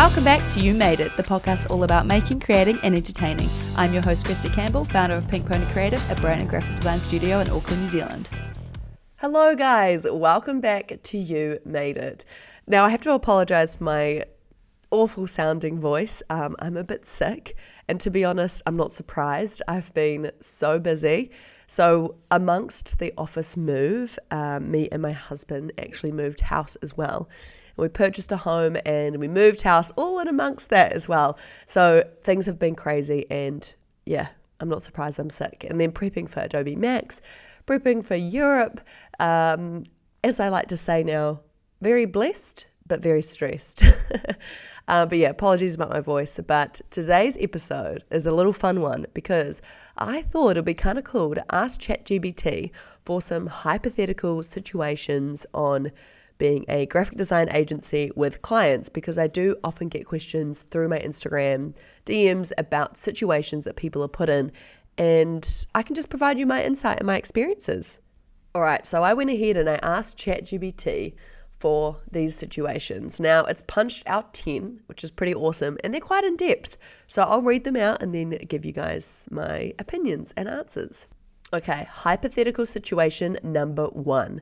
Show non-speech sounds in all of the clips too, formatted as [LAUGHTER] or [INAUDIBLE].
Welcome back to You Made It, the podcast all about making, creating, and entertaining. I'm your host, Kristy Campbell, founder of Pink Pony Creative, a brand and graphic design studio in Auckland, New Zealand. Hello, guys. Welcome back to You Made It. Now, I have to apologize for my awful sounding voice. Um, I'm a bit sick, and to be honest, I'm not surprised. I've been so busy. So, amongst the office move, um, me and my husband actually moved house as well we purchased a home and we moved house all in amongst that as well. So things have been crazy and yeah, I'm not surprised I'm sick. And then prepping for Adobe Max, prepping for Europe. Um, as I like to say now, very blessed, but very stressed. [LAUGHS] uh, but yeah, apologies about my voice. But today's episode is a little fun one because I thought it'd be kind of cool to ask ChatGPT for some hypothetical situations on being a graphic design agency with clients because I do often get questions through my Instagram DMs about situations that people are put in, and I can just provide you my insight and my experiences. All right, so I went ahead and I asked ChatGPT for these situations. Now, it's punched out 10, which is pretty awesome, and they're quite in depth. So I'll read them out and then give you guys my opinions and answers. Okay, hypothetical situation number one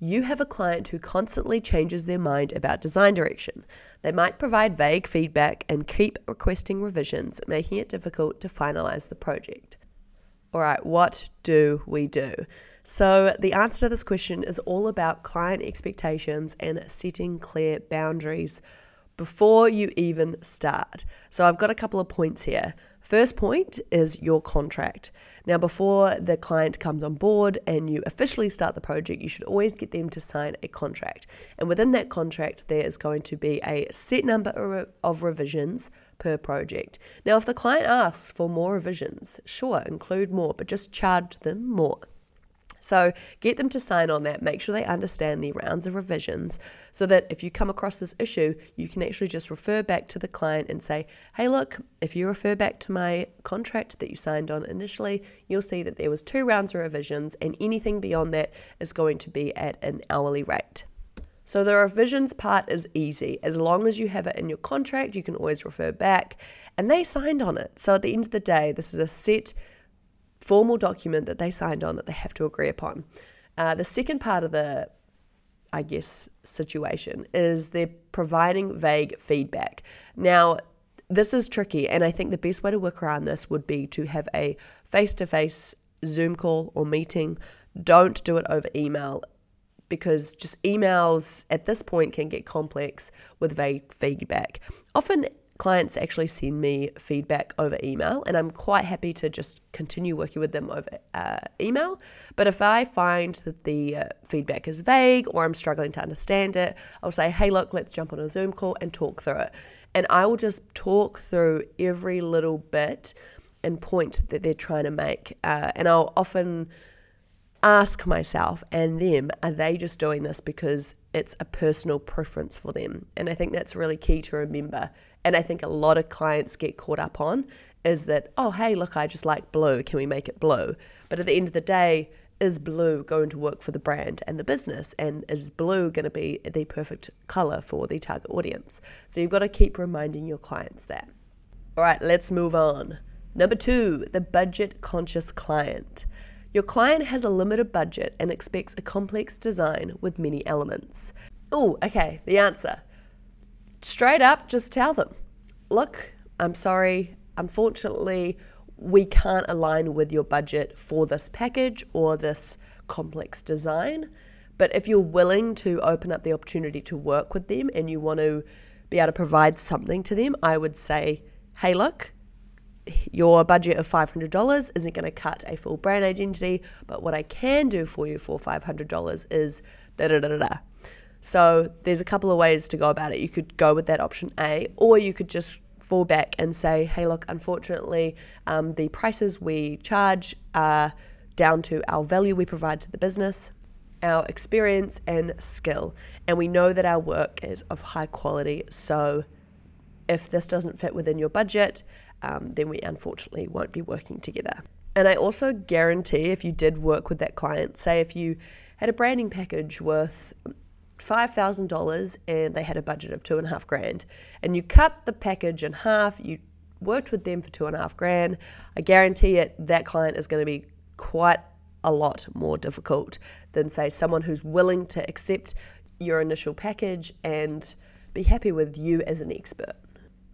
you have a client who constantly changes their mind about design direction. They might provide vague feedback and keep requesting revisions, making it difficult to finalize the project. All right, what do we do? So, the answer to this question is all about client expectations and setting clear boundaries before you even start. So, I've got a couple of points here. First point is your contract. Now, before the client comes on board and you officially start the project, you should always get them to sign a contract. And within that contract, there is going to be a set number of revisions per project. Now, if the client asks for more revisions, sure, include more, but just charge them more. So get them to sign on that. Make sure they understand the rounds of revisions so that if you come across this issue, you can actually just refer back to the client and say, hey, look, if you refer back to my contract that you signed on initially, you'll see that there was two rounds of revisions and anything beyond that is going to be at an hourly rate. So the revisions part is easy. As long as you have it in your contract, you can always refer back and they signed on it. So at the end of the day, this is a set formal document that they signed on that they have to agree upon. Uh, the second part of the, I guess, situation is they're providing vague feedback. Now, this is tricky, and I think the best way to work around this would be to have a face to face Zoom call or meeting. Don't do it over email because just emails at this point can get complex with vague feedback. Often clients actually send me feedback over email, and I'm quite happy to just continue working with them over uh, email. But if I find that the uh, feedback is vague or I'm struggling to understand it, I'll say, hey, look, let's jump on a Zoom call and talk through it. And I will just talk through every little bit and point that they're trying to make. Uh, and I'll often ask myself and them, are they just doing this because it's a personal preference for them? And I think that's really key to remember and I think a lot of clients get caught up on is that, oh, hey, look, I just like blue. Can we make it blue? But at the end of the day, is blue going to work for the brand and the business? And is blue going to be the perfect color for the target audience? So you've got to keep reminding your clients that. All right, let's move on. Number two, the budget conscious client. Your client has a limited budget and expects a complex design with many elements. Oh, okay, the answer straight up just tell them, look, I'm sorry, unfortunately, we can't align with your budget for this package or this complex design. But if you're willing to open up the opportunity to work with them and you want to be able to provide something to them, I would say, hey, look, your budget of $500 isn't going to cut a full brand identity, but what I can do for you for $500 is da da da da da. So there's a couple of ways to go about it. You could go with that option A, or you could just fall back and say, hey, look, unfortunately, um, the prices we charge are down to our value we provide to the business, our experience and skill. And we know that our work is of high quality. So if this doesn't fit within your budget, um, then we unfortunately won't be working together. And I also guarantee if you did work with that client, say if you had a branding package worth $5,000 and they had a budget of two and a half grand. And you cut the package in half, you worked with them for two and a half grand. I guarantee it, that client is going to be quite a lot more difficult than, say, someone who's willing to accept your initial package and be happy with you as an expert.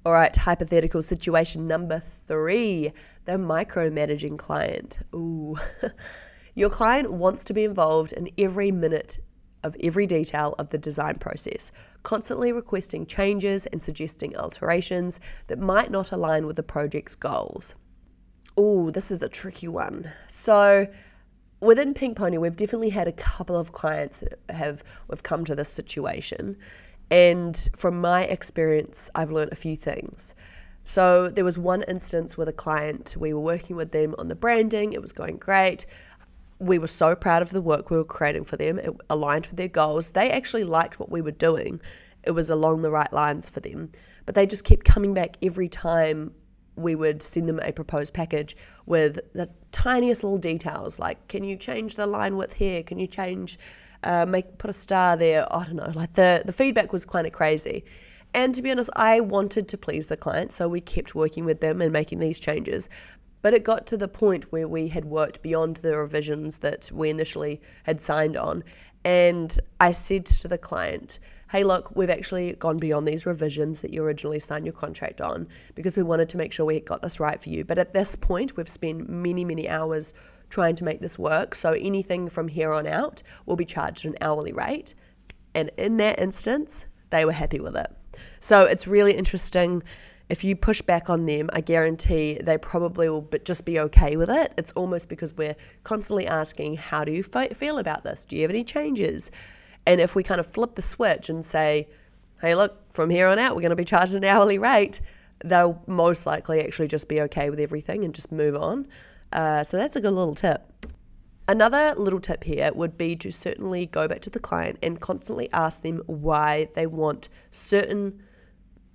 All right, hypothetical situation number three the micromanaging client. Ooh. [LAUGHS] Your client wants to be involved in every minute of every detail of the design process, constantly requesting changes and suggesting alterations that might not align with the project's goals. Oh, this is a tricky one. So, within Pink Pony, we've definitely had a couple of clients that have we've come to this situation, and from my experience, I've learned a few things. So there was one instance with a client, we were working with them on the branding, it was going great we were so proud of the work we were creating for them. It aligned with their goals. They actually liked what we were doing. It was along the right lines for them. But they just kept coming back every time we would send them a proposed package with the tiniest little details like can you change the line width here? Can you change uh, make put a star there? I don't know. Like the the feedback was kind of crazy. And to be honest, I wanted to please the client, so we kept working with them and making these changes. But it got to the point where we had worked beyond the revisions that we initially had signed on. And I said to the client, hey, look, we've actually gone beyond these revisions that you originally signed your contract on because we wanted to make sure we got this right for you. But at this point, we've spent many, many hours trying to make this work. So anything from here on out will be charged an hourly rate. And in that instance, they were happy with it. So it's really interesting if you push back on them, I guarantee they probably will just be okay with it. It's almost because we're constantly asking, How do you feel about this? Do you have any changes? And if we kind of flip the switch and say, Hey, look, from here on out, we're going to be charged an hourly rate, they'll most likely actually just be okay with everything and just move on. Uh, so that's a good little tip. Another little tip here would be to certainly go back to the client and constantly ask them why they want certain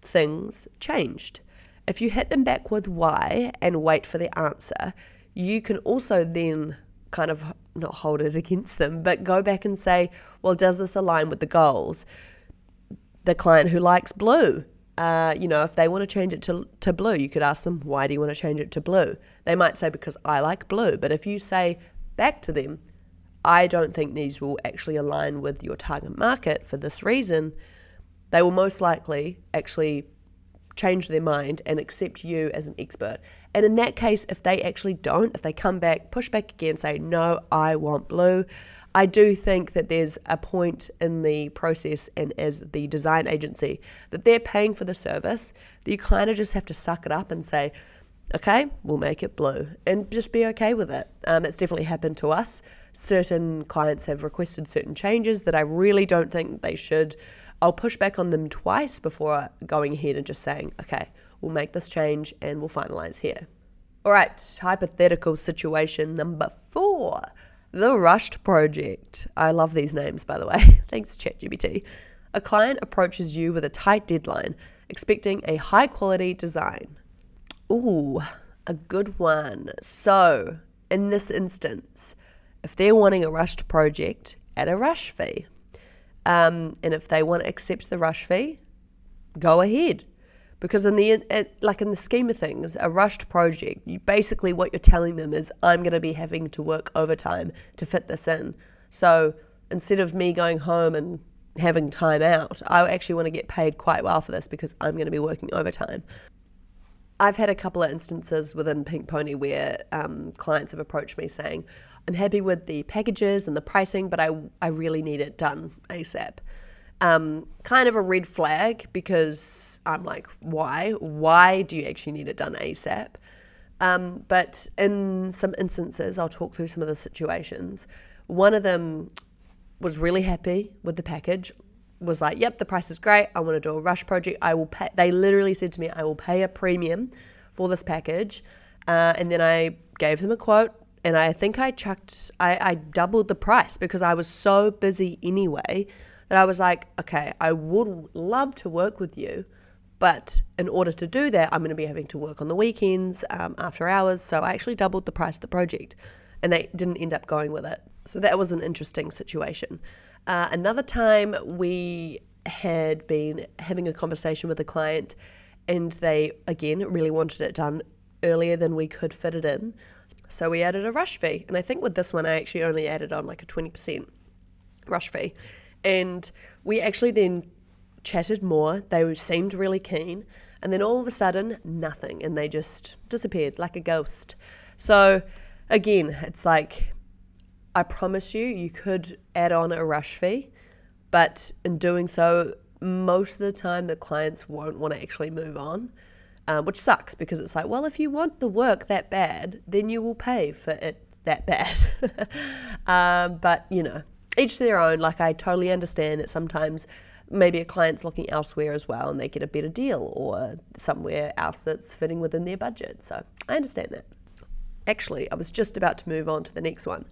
things changed. If you hit them back with why and wait for the answer, you can also then kind of not hold it [LAUGHS] against them, but go back and say, well, does this align with the goals? The client who likes blue, uh, you know, if they want to change it to, to blue, you could ask them, why do you want to change it to blue? They might say, because I like blue. But if you say back to them, I don't think these will actually align with your target market for this reason, they will most likely actually change their mind and accept you as an expert. And in that case, if they actually don't, if they come back, push back again, say, no, I want blue, I do think that there's a point in the process and as the design agency that they're paying for the service that you kind of just have to suck it up and say, okay, we'll make it blue and just be okay with it. Um, it's definitely happened to us. Certain clients have requested certain changes that I really don't think they should. I'll push back on them twice before going ahead and just saying, okay, we'll make this change and we'll finalize here. All right, hypothetical situation number four the Rushed Project. I love these names, by the way. [LAUGHS] Thanks, ChatGPT. A client approaches you with a tight deadline, expecting a high quality design. Ooh, a good one. So, in this instance, if they're wanting a rushed project at a rush fee, um, and if they want to accept the rush fee, go ahead. Because in the like in the scheme of things, a rushed project, you basically what you're telling them is I'm going to be having to work overtime to fit this in. So instead of me going home and having time out, I actually want to get paid quite well for this because I'm going to be working overtime. I've had a couple of instances within Pink Pony where um, clients have approached me saying, I'm happy with the packages and the pricing, but I, I really need it done ASAP. Um, kind of a red flag because I'm like, why? Why do you actually need it done ASAP? Um, but in some instances, I'll talk through some of the situations. One of them was really happy with the package, was like, yep, the price is great. I want to do a rush project. I will pay. They literally said to me, I will pay a premium for this package. Uh, and then I gave them a quote and I think I chucked, I, I doubled the price because I was so busy anyway that I was like, okay, I would love to work with you, but in order to do that, I'm going to be having to work on the weekends, um, after hours. So I actually doubled the price of the project and they didn't end up going with it. So that was an interesting situation. Uh, another time we had been having a conversation with a client and they, again, really wanted it done earlier than we could fit it in. So we added a rush fee. And I think with this one, I actually only added on like a 20% rush fee. And we actually then chatted more. They seemed really keen. And then all of a sudden, nothing. And they just disappeared like a ghost. So again, it's like, I promise you, you could add on a rush fee. But in doing so, most of the time, the clients won't want to actually move on. Um, which sucks because it's like, well, if you want the work that bad, then you will pay for it that bad. [LAUGHS] um, but, you know, each to their own. Like, I totally understand that sometimes maybe a client's looking elsewhere as well and they get a better deal or somewhere else that's fitting within their budget. So I understand that. Actually, I was just about to move on to the next one,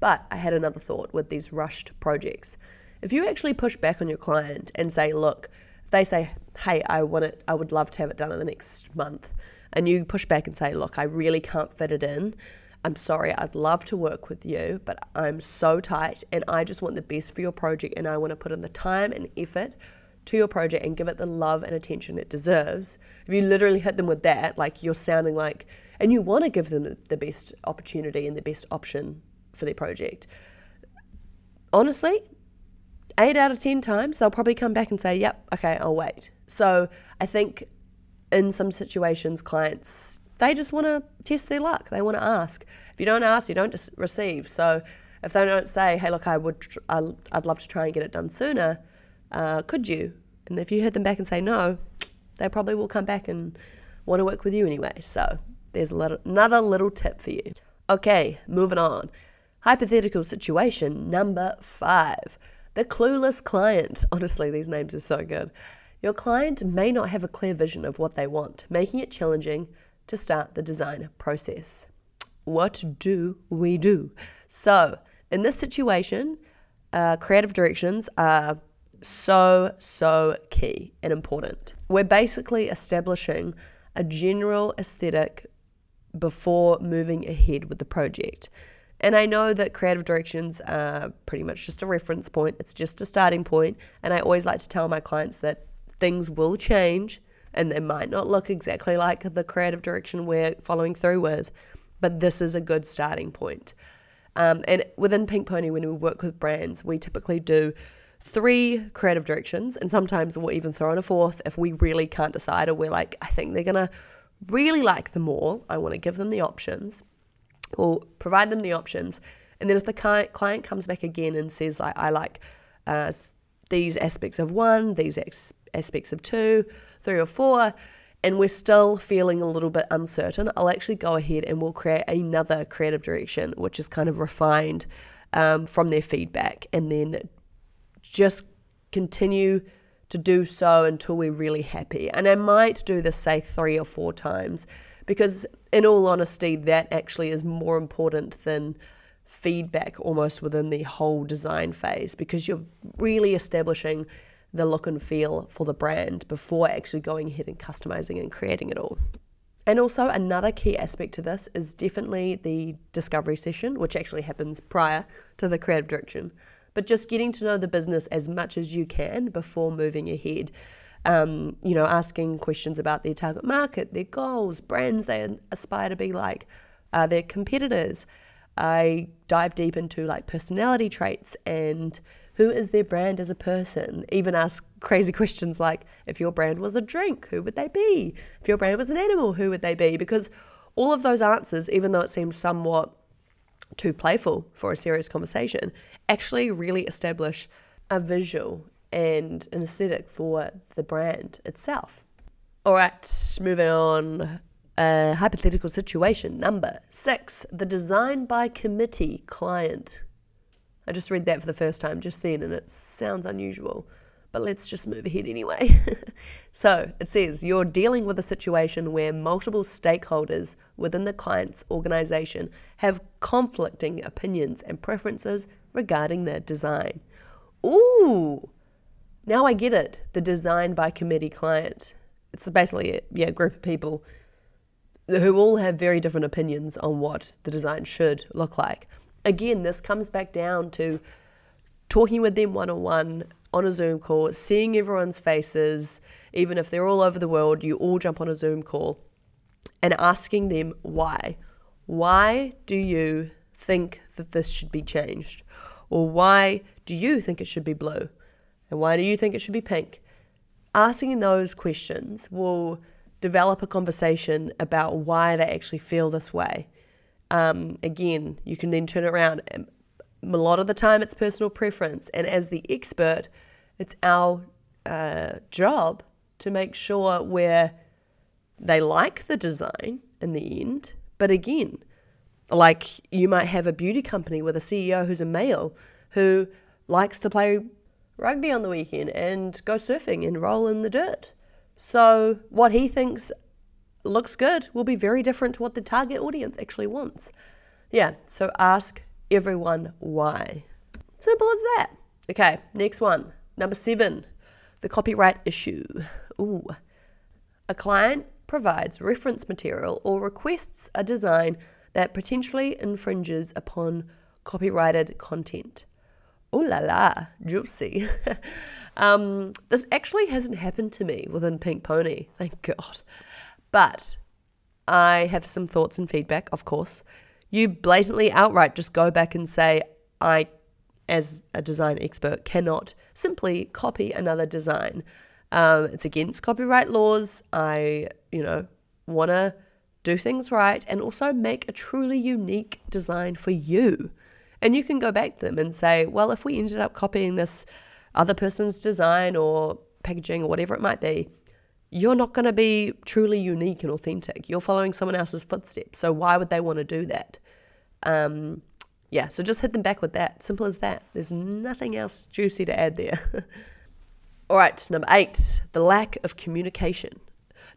but I had another thought with these rushed projects. If you actually push back on your client and say, look, they say, hey, I want it, I would love to have it done in the next month, and you push back and say, look, I really can't fit it in, I'm sorry, I'd love to work with you, but I'm so tight and I just want the best for your project and I want to put in the time and effort to your project and give it the love and attention it deserves. If you literally hit them with that, like you're sounding like, and you want to give them the best opportunity and the best option for their project. Honestly, eight out of 10 times, they'll probably come back and say, yep, okay, I'll wait. So I think in some situations, clients they just want to test their luck. They want to ask. If you don't ask, you don't just receive. So if they don't say, "Hey, look, I would, tr- I'd love to try and get it done sooner," uh, could you? And if you hit them back and say no, they probably will come back and want to work with you anyway. So there's a little, another little tip for you. Okay, moving on. Hypothetical situation number five. The clueless client. [LAUGHS] Honestly, these names are so good. Your client may not have a clear vision of what they want, making it challenging to start the design process. What do we do? So, in this situation, uh, creative directions are so, so key and important. We're basically establishing a general aesthetic before moving ahead with the project. And I know that creative directions are pretty much just a reference point, it's just a starting point. And I always like to tell my clients that things will change and they might not look exactly like the creative direction we're following through with, but this is a good starting point. Um, and within Pink Pony, when we work with brands, we typically do three creative directions, and sometimes we'll even throw in a fourth if we really can't decide, or we're like, I think they're gonna really like them all. I want to give them the options, or provide them the options. And then if the client comes back again and says, I, I like uh, these aspects of one, these ex- aspects of two, three or four, and we're still feeling a little bit uncertain, I'll actually go ahead and we'll create another creative direction, which is kind of refined um, from their feedback, and then just continue to do so until we're really happy. And I might do this, say, three or four times, because in all honesty, that actually is more important than feedback almost within the whole design phase, because you're really establishing the look and feel for the brand before actually going ahead and customizing and creating it all. And also, another key aspect to this is definitely the discovery session, which actually happens prior to the creative direction. But just getting to know the business as much as you can before moving ahead. Um, you know, asking questions about their target market, their goals, brands they aspire to be like, uh, their competitors. I dive deep into like personality traits and who is their brand as a person? Even ask crazy [LAUGHS] questions like if your brand was a drink, who would they be? If your brand was an animal, who would they be? Because all of those answers, even though it seems somewhat too playful for a serious conversation, actually really establish a visual and an aesthetic for the brand itself. All right, moving on. A hypothetical situation number six the design by committee client I just read that for the first time just then and it sounds unusual, but let's just move ahead anyway. [LAUGHS] so it says you're dealing with a situation where multiple stakeholders within the client's organization have conflicting opinions and preferences regarding their design. Ooh, now I get it. The design by committee client. It's basically a yeah, group of people who all have very different opinions on what the design should look like again, this comes back down to talking with them one on one on a Zoom call, seeing everyone's faces, even if they're all over the world, you all jump on a Zoom call and asking them why. Why do you think that this should be changed? Or why do you think it should be blue? And why do you think it should be pink? Asking those questions will develop a conversation about why they actually feel this way. Um, again, you can then turn around. A lot of the time, it's personal preference. And as the expert, it's our uh, job to make sure where they like the design in the end. But again, like you might have a beauty company with a CEO who's a male who likes to play rugby on the weekend and go surfing and roll in the dirt. So, what he thinks looks good will be very different to what the target audience actually wants. Yeah, so ask everyone why. Simple as that. Okay, next one. Number seven, the copyright issue. Ooh. A client provides reference material or requests a design that potentially infringes upon copyrighted content. Ooh la la, juicy. [LAUGHS] um, this actually hasn't happened to me within Pink Pony, thank God. But I have some thoughts and feedback, of course. You blatantly outright just go back and say, I, as a design expert, cannot simply copy another design. Um, it's against copyright laws. I, you know, want to do things right and also make a truly unique design for you. And you can go back to them and say, well, if we ended up copying this other person's design or packaging or whatever it might be, you're not going to be truly unique and authentic. You're following someone else's footsteps. So why would they want to do that? Um, yeah, so just hit them back with that. Simple as that. There's nothing else juicy to add there. [LAUGHS] All right, number eight, the lack of communication.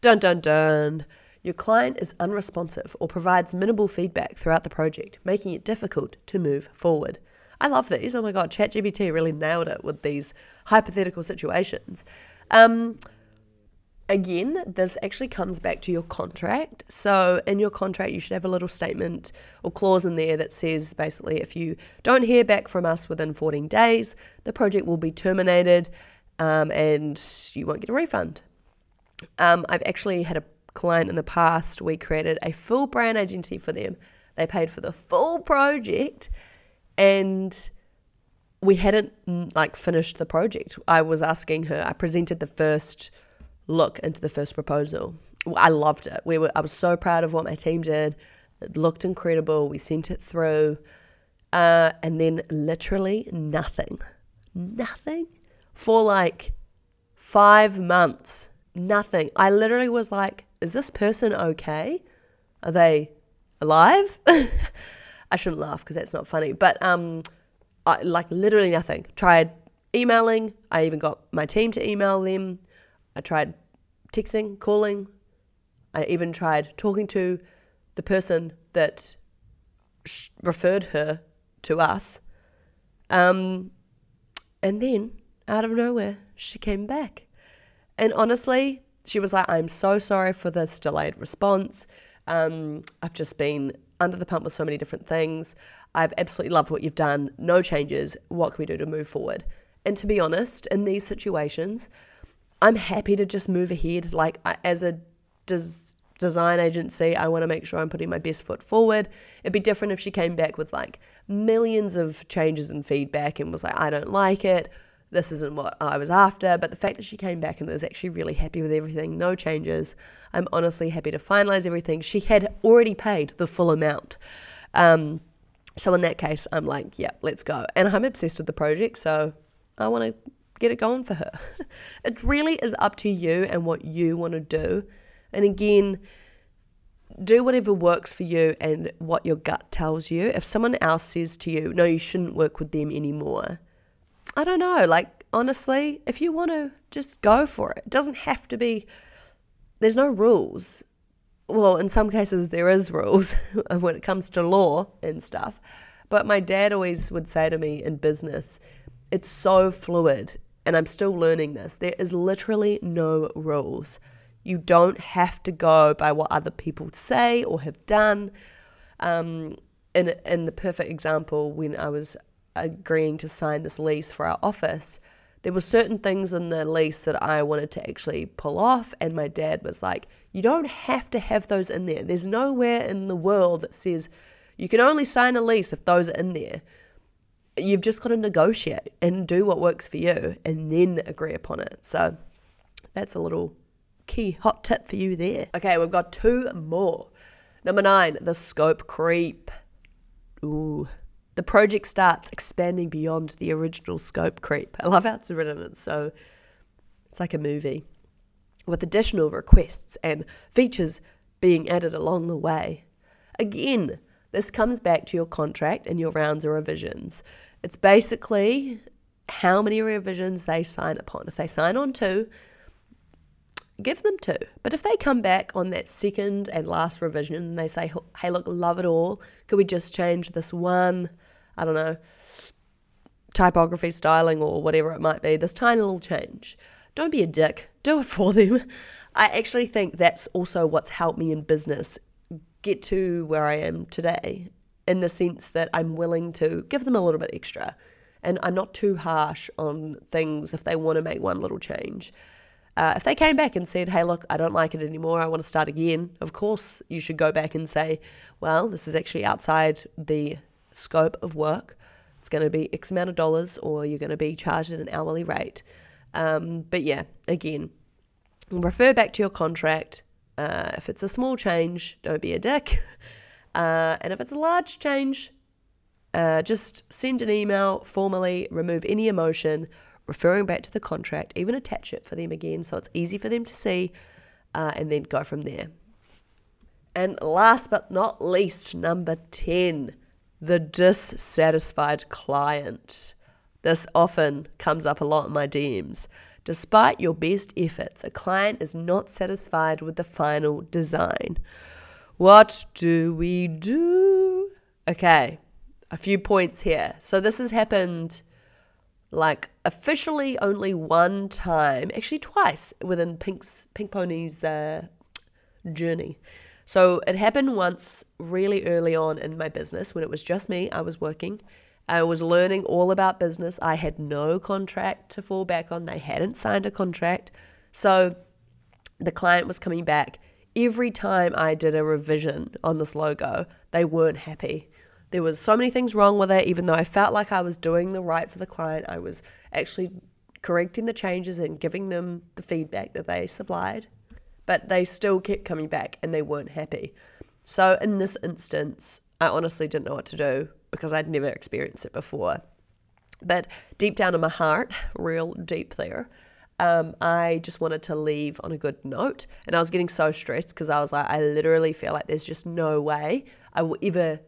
Dun dun dun. Your client is unresponsive or provides minimal feedback throughout the project, making it difficult to move forward. I love these. Oh my god, ChatGPT really nailed it with these hypothetical situations. Um, again, this actually comes back to your contract. So, in your contract, you should have a little statement or clause in there that says basically if you don't hear back from us within 14 days, the project will be terminated um, and you won't get a refund. Um, I've actually had a client in the past, we created a full brand agency for them. They paid for the full project and we hadn't mm, like finished the project. I was asking her, I presented the first look into the first proposal. I loved it. We were I was so proud of what my team did. It looked incredible. We sent it through. Uh, and then literally nothing. Nothing for like five months. Nothing. I literally was like, is this person okay? Are they alive? [LAUGHS] I shouldn't laugh because that's not funny. But um, I, like literally nothing. Tried emailing. I even got my team to email them. I tried texting, calling. I even tried talking to the person that sh- referred her to us. Um, and then, out of nowhere, she came back. And honestly, she was like, I'm so sorry for this delayed response. Um, I've just been under the pump with so many different things. I've absolutely loved what you've done. No changes. What can we do to move forward? And to be honest, in these situations, I'm happy to just move ahead. Like as a des- design agency, I want to make sure I'm putting my best foot forward. It'd be different if she came back with like millions of changes and feedback and was like, I don't like it. This isn't what I was after. But the fact that she came back and was actually really happy with everything, no changes. I'm honestly happy to finalize everything. She had already paid the full amount. Um, so in that case, I'm like, yeah, let's go. And I'm obsessed with the project, so I want to get it going for her. [LAUGHS] it really is up to you and what you want to do. And again, do whatever works for you and what your gut tells you. If someone else says to you, no, you shouldn't work with them anymore, I don't know. Like, honestly, if you want to, just go for it. It doesn't have to be, there's no rules. Well, in some cases, there is rules [LAUGHS] when it comes to law and stuff. But my dad always would say to me in business, it's so fluid and I'm still learning this. There is literally no rules. You don't have to go by what other people say or have done. Um, in, in the perfect example, when I was agreeing to sign this lease for our office, there were certain things in the lease that I wanted to actually pull off, and my dad was like, "You don't have to have those in there. There's nowhere in the world that says you can only sign a lease if those are in there." You've just got to negotiate and do what works for you and then agree upon it. So that's a little key hot tip for you there. Okay, we've got two more. Number nine, the scope creep. Ooh. The project starts expanding beyond the original scope creep. I love how it's written. It's so, it's like a movie with additional requests and features being added along the way. Again, this comes back to your contract and your rounds of revisions. It's basically how many revisions they sign upon. If they sign on two, give them two. But if they come back on that second and last revision and they say, hey, look, love it all, could we just change this one, I don't know, typography, styling, or whatever it might be, this tiny little change? Don't be a dick, do it for them. [LAUGHS] I actually think that's also what's helped me in business get to where I am today, in the sense that I'm willing to give them a little bit extra. And I'm not too harsh on things if they want to make one little change. Uh, if they came back and said, hey, look, I don't like it anymore, I want to start again, of course you should go back and say, well, this is actually outside the scope of work. It's going to be X amount of dollars, or you're going to be charged at an hourly rate. Um, but yeah, again, refer back to your contract. Uh, if it's a small change, don't be a dick. [LAUGHS] Uh, and if it's a large change, uh, just send an email formally, remove any emotion, referring back to the contract, even attach it for them again so it's easy for them to see, uh, and then go from there. And last but not least, number 10, the dissatisfied client. This often comes up a lot in my DMs. Despite your best efforts, a client is not satisfied with the final design. What do we do? Okay, a few points here. So, this has happened like officially only one time, actually twice within Pink's Pink Pony's uh, journey. So it happened once really early on in my business when it was just me. I was working. I was learning all about business. I had no contract to fall back on. They hadn't signed a contract. So the client was coming back. Every time I did a revision on this logo, they weren't happy. There was so many things wrong with it, even though I felt like I was doing the right for the client. I was actually correcting the changes and giving them the feedback that they supplied. But they still kept coming back and they weren't happy. So in this instance, I honestly didn't know what to do because I'd never experienced it before. But deep down in my heart, real deep there, um, I just wanted to leave on a good note. And I was getting so stressed because I was like, I literally feel like there's just no way I will ever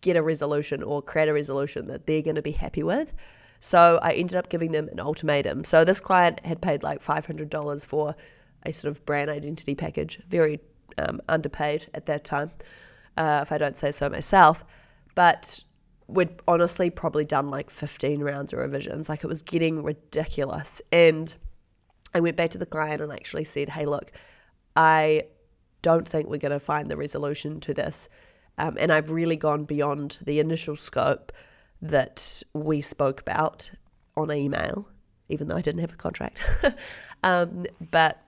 get a resolution or create a resolution that they're going to be happy with. So I ended up giving them an ultimatum. So this client had paid like $500 for a sort of brand identity package, very um, underpaid at that time, uh, if I don't say so myself. But we'd honestly probably done like 15 rounds of revisions. Like it was getting ridiculous. And I went back to the client and actually said, hey, look, I don't think we're going to find the resolution to this. Um, and I've really gone beyond the initial scope that we spoke about on email, even though I didn't have a contract. [LAUGHS] um, but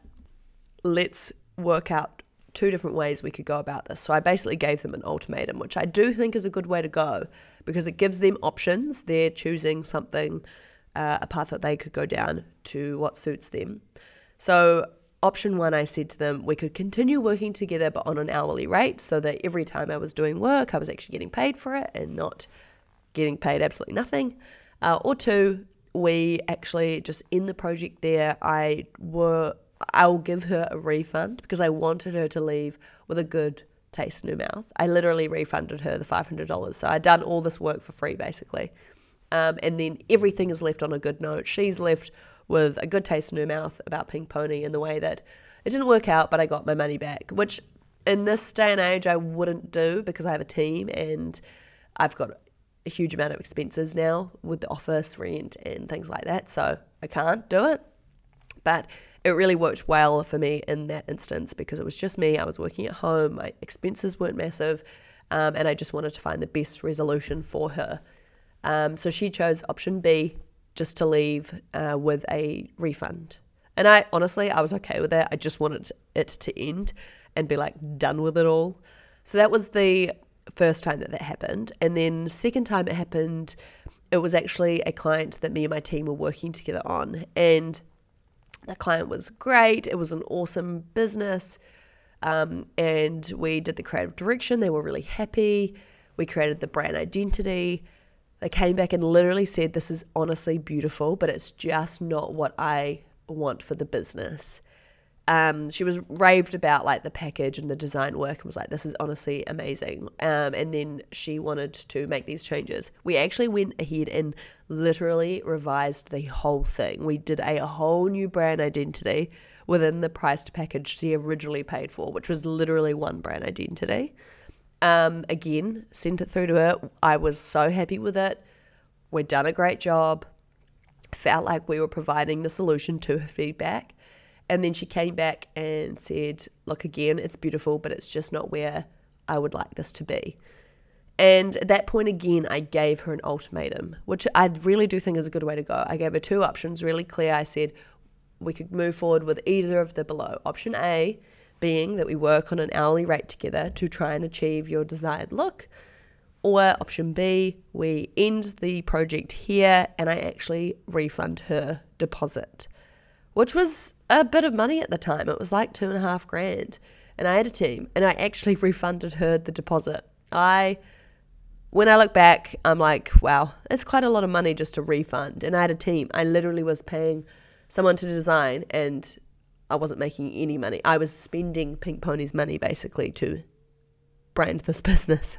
let's work out two different ways we could go about this. So I basically gave them an ultimatum, which I do think is a good way to go because it gives them options. They're choosing something, uh, a path that they could go down to what suits them. So option one, I said to them, we could continue working together, but on an hourly rate, so that every time I was doing work, I was actually getting paid for it and not getting paid absolutely nothing. Uh, or two, we actually just in the project there, I were I'll give her a refund because I wanted her to leave with a good taste in her mouth. I literally refunded her the five hundred dollars, so I'd done all this work for free basically. Um, and then everything is left on a good note. She's left with a good taste in her mouth about Pink Pony in the way that it didn't work out, but I got my money back, which in this day and age I wouldn't do because I have a team and I've got a huge amount of expenses now with the office rent and things like that. So I can't do it. But it really worked well for me in that instance because it was just me. I was working at home, my expenses weren't massive, um, and I just wanted to find the best resolution for her. Um, so she chose option B, just to leave uh, with a refund. And I honestly, I was okay with that. I just wanted it to end and be like done with it all. So that was the first time that that happened. And then second time it happened, it was actually a client that me and my team were working together on. And the client was great. It was an awesome business. Um, and we did the creative direction. They were really happy. We created the brand identity. They came back and literally said, This is honestly beautiful, but it's just not what I want for the business. Um, she was raved about like the package and the design work and was like, this is honestly amazing. Um, and then she wanted to make these changes. We actually went ahead and literally revised the whole thing. We did a whole new brand identity within the priced package she originally paid for, which was literally one brand identity. Um, again, sent it through to her. I was so happy with it. We'd done a great job. Felt like we were providing the solution to her feedback. And then she came back and said, Look, again, it's beautiful, but it's just not where I would like this to be. And at that point, again, I gave her an ultimatum, which I really do think is a good way to go. I gave her two options, really clear. I said, We could move forward with either of the below. Option A being that we work on an hourly rate together to try and achieve your desired look. Or option B, we end the project here and I actually refund her deposit, which was a bit of money at the time. It was like two and a half grand. And I had a team and I actually [LAUGHS] refunded her the deposit. I, when I look back, I'm like, wow, that's quite a lot of money just to refund. And I had a team. I literally was paying someone to design and I wasn't making any money. I was spending Pink Pony's money basically to brand this [LAUGHS] business,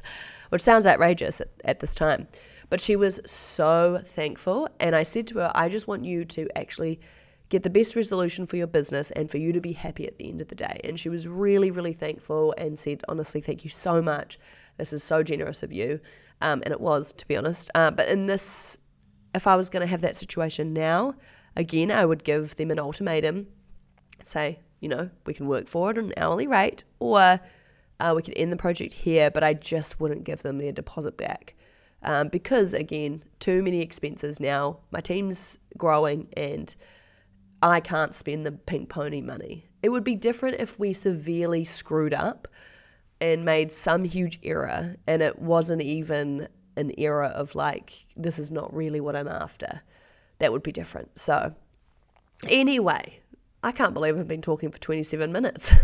which sounds outrageous at, at this time. But she was so thankful. And I said to her, I just want you to actually get the best resolution for your business and for you to be happy at the end of the day. And she was really, really thankful and said, honestly, thank you so much. This is so generous of you. Um, and it was, to be honest. Uh, but in this, if I was going to have that situation now, again, I would give them an ultimatum say, you know, we can work for it at an hourly rate or uh, we could end the project here, but I just wouldn't give them their deposit back. Um, because, again, too many expenses now. My team's growing and I can't spend the pink pony money. It would be different if we severely screwed up and made some huge error and it wasn't even an error of like, this is not really what I'm after. That would be different. So, anyway, I can't believe I've been talking for 27 minutes.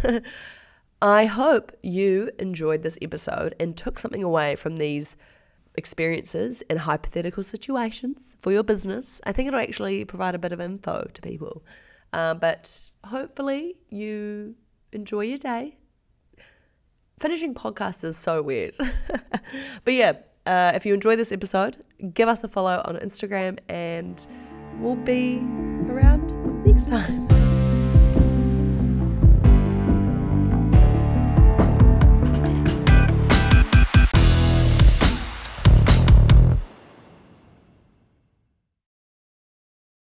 [LAUGHS] I hope you enjoyed this episode and took something away from these experiences and hypothetical situations for your business. I think it'll actually provide a bit of info to people. Uh, but hopefully, you enjoy your day. Finishing podcasts is so weird. [LAUGHS] but yeah, uh, if you enjoy this episode, give us a follow on Instagram and we'll be around next time.